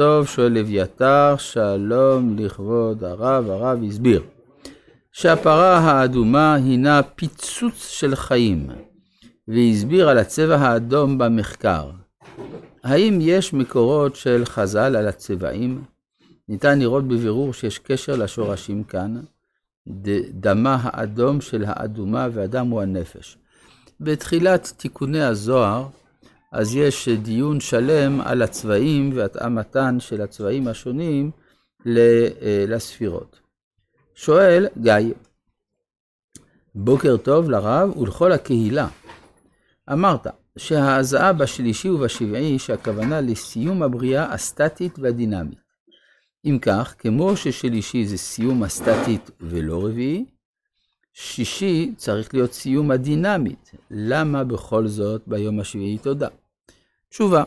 טוב, שואל אביתר, שלום לכבוד הרב, הרב הסביר שהפרה האדומה הינה פיצוץ של חיים, והסביר על הצבע האדום במחקר. האם יש מקורות של חז"ל על הצבעים? ניתן לראות בבירור שיש קשר לשורשים כאן, דמה האדום של האדומה והדם הוא הנפש. בתחילת תיקוני הזוהר, אז יש דיון שלם על הצבעים והתאמתן של הצבעים השונים אה, לספירות. שואל גיא, בוקר טוב לרב ולכל הקהילה. אמרת שההזעה בשלישי ובשבעי שהכוונה לסיום הבריאה הסטטית והדינמית. אם כך, כמו ששלישי זה סיום הסטטית ולא רביעי, שישי צריך להיות סיום הדינמית. למה בכל זאת ביום השביעי תודה? תשובה,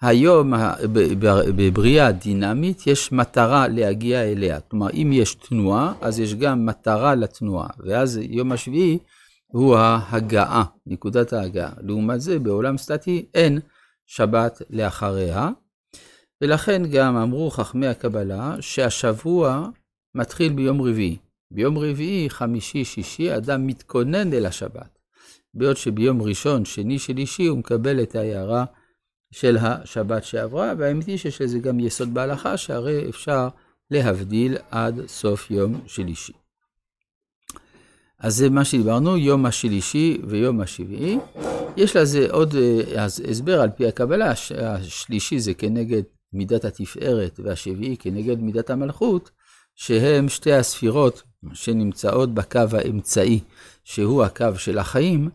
היום בבריאה דינמית יש מטרה להגיע אליה. כלומר, אם יש תנועה, אז יש גם מטרה לתנועה. ואז יום השביעי הוא ההגעה, נקודת ההגעה. לעומת זה, בעולם סטטי אין שבת לאחריה. ולכן גם אמרו חכמי הקבלה שהשבוע מתחיל ביום רביעי. ביום רביעי, חמישי, שישי, אדם מתכונן אל השבת. בעוד שביום ראשון, שני, שלישי, הוא מקבל את ההערה של השבת שעברה, והאמת היא שיש לזה גם יסוד בהלכה, שהרי אפשר להבדיל עד סוף יום שלישי. אז זה מה שדיברנו, יום השלישי ויום השביעי. יש לזה עוד אה, הסבר על פי הקבלה, השלישי זה כנגד מידת התפארת והשביעי כנגד מידת המלכות, שהם שתי הספירות שנמצאות בקו האמצעי, שהוא הקו של החיים,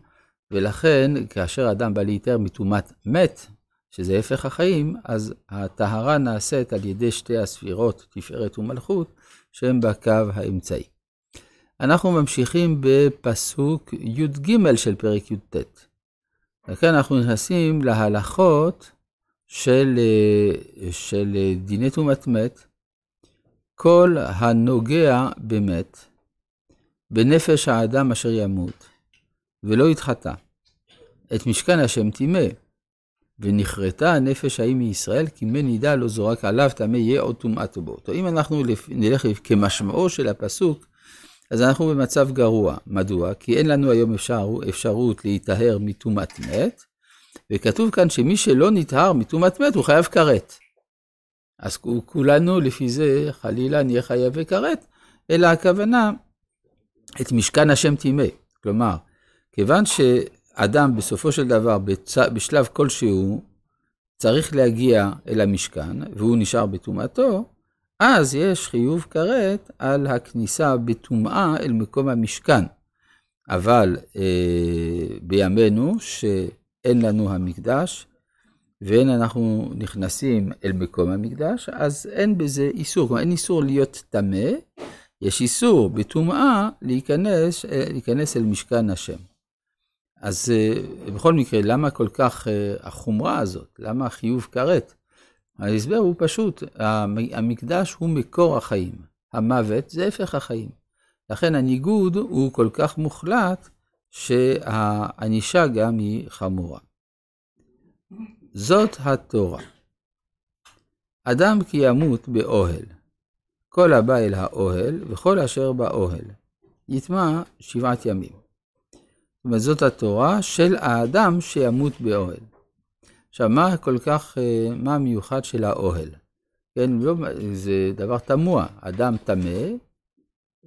ולכן כאשר אדם בא להיתר מטומאת מת, שזה הפך החיים, אז הטהרה נעשית על ידי שתי הספירות, תפארת ומלכות, שהם בקו האמצעי. אנחנו ממשיכים בפסוק י"ג של פרק י"ט. וכאן אנחנו נכנסים להלכות של, של דיני טומאת מת, כל הנוגע במת, בנפש האדם אשר ימות, ולא יתחטא, את משכן השם טימא, ונכרתה הנפש ההיא מישראל, כי מי נידה לא זורק עליו, טמא יהיה עוד טומאתו בו. אם אנחנו נלך כמשמעו של הפסוק, אז אנחנו במצב גרוע. מדוע? כי אין לנו היום אפשר, אפשרות להיטהר מטומאת מת, וכתוב כאן שמי שלא נטהר מטומאת מת, הוא חייב כרת. אז כולנו לפי זה, חלילה, נהיה חייבי כרת, אלא הכוונה, את משכן השם טימא. כלומר, כיוון שאדם בסופו של דבר, בצ... בשלב כלשהו, צריך להגיע אל המשכן, והוא נשאר בטומאתו, אז יש חיוב כרת על הכניסה בטומאה אל מקום המשכן. אבל אה, בימינו, שאין לנו המקדש, ואין אנחנו נכנסים אל מקום המקדש, אז אין בזה איסור. כלומר, אין איסור להיות טמא, יש איסור בטומאה להיכנס, אה, להיכנס אל משכן השם. אז אה, בכל מקרה, למה כל כך אה, החומרה הזאת? למה החיוב כרת? ההסבר הוא פשוט, המקדש הוא מקור החיים, המוות זה הפך החיים. לכן הניגוד הוא כל כך מוחלט, שהענישה גם היא חמורה. זאת התורה. אדם כי ימות באוהל, כל הבא אל האוהל וכל אשר באוהל, יטמע שבעת ימים. זאת אומרת, זאת התורה של האדם שימות באוהל. עכשיו, מה כל כך, אה, מה המיוחד של האוהל? כן, לא, זה דבר תמוה, אדם טמא,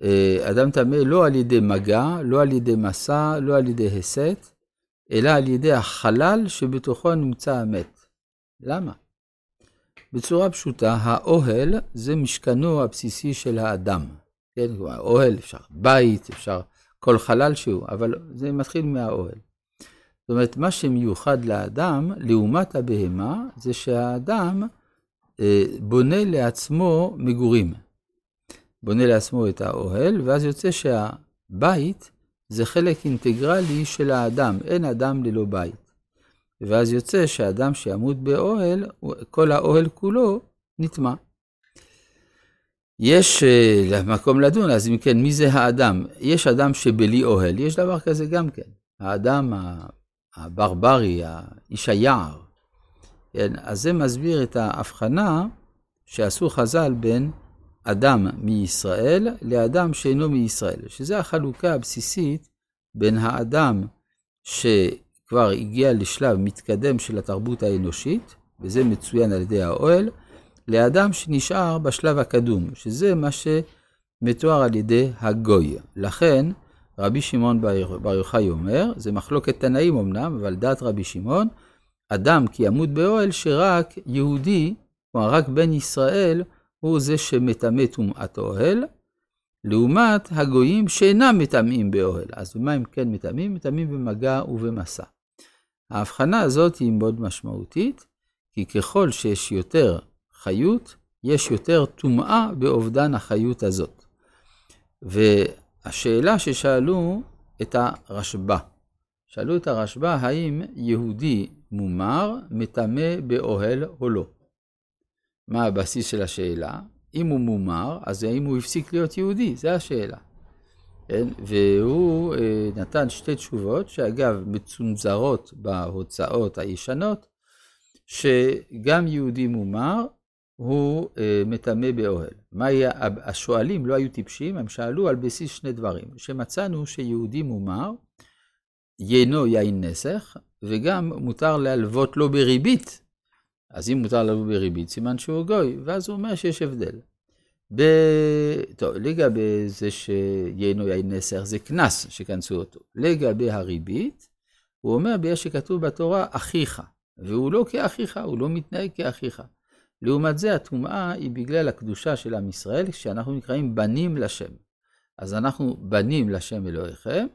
אה, אדם טמא לא על ידי מגע, לא על ידי מסע, לא על ידי הסת, אלא על ידי החלל שבתוכו נמצא המת. למה? בצורה פשוטה, האוהל זה משכנו הבסיסי של האדם. כן, אוהל, אפשר בית, אפשר כל חלל שהוא, אבל זה מתחיל מהאוהל. זאת אומרת, מה שמיוחד לאדם, לעומת הבהמה, זה שהאדם אה, בונה לעצמו מגורים. בונה לעצמו את האוהל, ואז יוצא שהבית זה חלק אינטגרלי של האדם, אין אדם ללא בית. ואז יוצא שאדם שימות באוהל, כל האוהל כולו נטמע. יש uh, מקום לדון, אז אם כן, מי זה האדם? יש אדם שבלי אוהל, יש דבר כזה גם כן. האדם הברברי, האיש היער. כן, אז זה מסביר את ההבחנה שעשו חז"ל בין אדם מישראל לאדם שאינו מישראל, שזה החלוקה הבסיסית בין האדם שכבר הגיע לשלב מתקדם של התרבות האנושית, וזה מצוין על ידי האוהל, לאדם שנשאר בשלב הקדום, שזה מה שמתואר על ידי הגוי. לכן, רבי שמעון בר יוחאי אומר, זה מחלוקת תנאים אמנם, אבל דעת רבי שמעון, אדם כי ימות באוהל שרק יהודי, כלומר רק בן ישראל, הוא זה שמטמא טומאת אוהל, לעומת הגויים שאינם מטמאים באוהל. אז במה הם כן מטמאים? מטמאים במגע ובמסע. ההבחנה הזאת היא מאוד משמעותית, כי ככל שיש יותר חיות, יש יותר טומאה באובדן החיות הזאת. והשאלה ששאלו את הרשב"א, שאלו את הרשב"א האם יהודי מומר מטמא באוהל או לא. מה הבסיס של השאלה? אם הוא מומר, אז האם הוא הפסיק להיות יהודי? זו השאלה. כן? והוא אה, נתן שתי תשובות, שאגב, מצונזרות בהוצאות הישנות, שגם יהודי מומר הוא אה, מטמא באוהל. מה היה, השואלים לא היו טיפשים, הם שאלו על בסיס שני דברים, שמצאנו שיהודי מומר, יינו יין נסך, וגם מותר להלוות לו בריבית. אז אם מותר להלוות בריבית, סימן שהוא גוי, ואז הוא אומר שיש הבדל. ב... טוב, לגבי זה שיינו יין נסך, זה קנס שכנסו אותו. לגבי הריבית, הוא אומר בגלל שכתוב בתורה אחיך, והוא לא כאחיך, הוא לא מתנהג כאחיך. לעומת זה, הטומאה היא בגלל הקדושה של עם ישראל, שאנחנו נקראים בנים לשם. אז אנחנו בנים לשם אלוהיכם,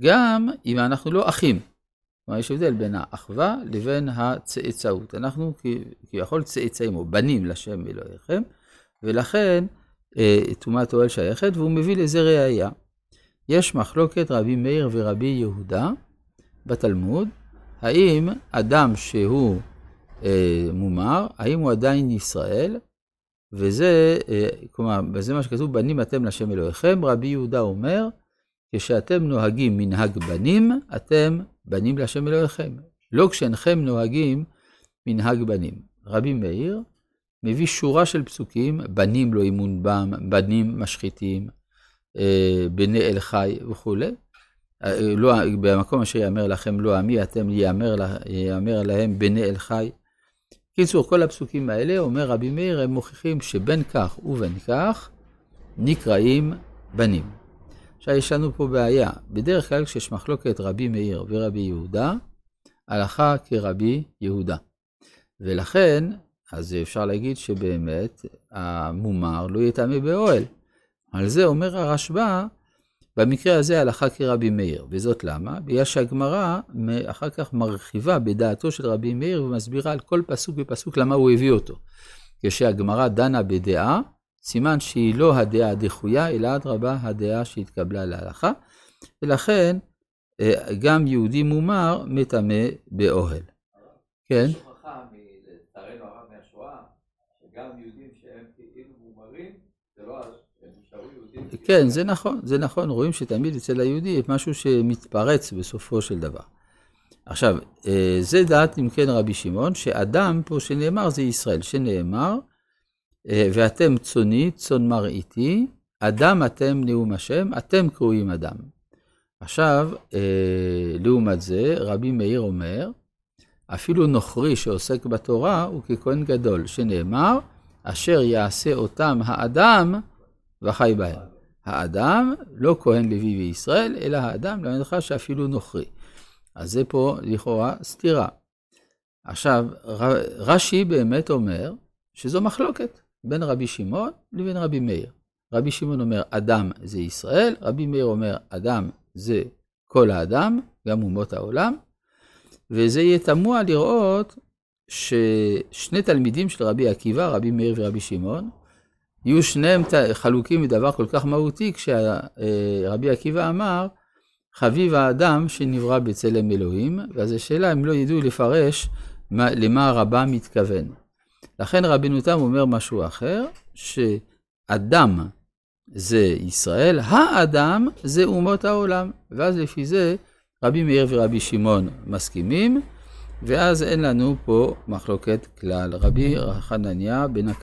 גם אם אנחנו לא אחים. כלומר, יש הבדל בין האחווה לבין הצאצאות. אנחנו כביכול צאצאים, או בנים לשם אלוהיכם, ולכן אה, טומאת אוהל שייכת, והוא מביא לזה ראייה. יש מחלוקת רבי מאיר ורבי יהודה בתלמוד, האם אדם שהוא אה, מומר, האם הוא עדיין ישראל, וזה, אה, כלומר, וזה מה שכתוב, בנים אתם לשם אלוהיכם, רבי יהודה אומר, כשאתם נוהגים מנהג בנים, אתם בנים להשם אלוהיכם. לא כשאינכם נוהגים מנהג בנים. רבי מאיר מביא שורה של פסוקים, בנים לא אימון בם, בנים משחיתים, אה, בני אל חי וכולי. אה, לא, במקום אשר יאמר לכם לא עמי, אתם יאמר, יאמר להם בני אל חי. קיצור, כל הפסוקים האלה, אומר רבי מאיר, הם מוכיחים שבין כך ובין כך נקראים בנים. עכשיו יש לנו פה בעיה. בדרך כלל כשיש מחלוקת רבי מאיר ורבי יהודה, הלכה כרבי יהודה. ולכן, אז אפשר להגיד שבאמת המומר לא יטמא באוהל. על זה אומר הרשב"א, במקרה הזה הלכה כרבי מאיר, וזאת למה? בגלל שהגמרא אחר כך מרחיבה בדעתו של רבי מאיר ומסבירה על כל פסוק ופסוק למה הוא הביא אותו. כשהגמרא דנה בדעה, סימן שהיא לא הדעה הדחויה, אלא אדרבה הדעה שהתקבלה להלכה, ולכן אה, גם יהודי מומר מטמא באוהל. כן? יש הוכחה, לצערנו הרב מהשואה, שגם יהודים שהם כאילו מומרים, זה לא... כן, זה נכון, זה נכון, רואים שתמיד אצל היהודי יש משהו שמתפרץ בסופו של דבר. עכשיו, אה, זה דעת אם כן רבי שמעון, שאדם פה שנאמר זה ישראל, שנאמר, ואתם צוני, צאן מרעיתי, אדם אתם נאום השם, אתם קרואים אדם. עכשיו, אה, לעומת זה, רבי מאיר אומר, אפילו נוכרי שעוסק בתורה הוא ככהן גדול, שנאמר, אשר יעשה אותם האדם וחי בהם. האדם, לא כהן לוי וישראל, אלא האדם, למד לך שאפילו נוכרי. אז זה פה לכאורה סתירה. עכשיו, רש"י באמת אומר שזו מחלוקת. בין רבי שמעון לבין רבי מאיר. רבי שמעון אומר, אדם זה ישראל, רבי מאיר אומר, אדם זה כל האדם, גם אומות העולם, וזה יהיה תמוה לראות ששני תלמידים של רבי עקיבא, רבי מאיר ורבי שמעון, יהיו שניהם חלוקים מדבר כל כך מהותי, כשרבי עקיבא אמר, חביב האדם שנברא בצלם אלוהים, ואז השאלה אם לא ידעו לפרש למה הרבה מתכוון. לכן רבינו תם אומר משהו אחר, שאדם זה ישראל, האדם זה אומות העולם. ואז לפי זה רבי מאיר ורבי שמעון מסכימים, ואז אין לנו פה מחלוקת כלל. רבי חנניה בן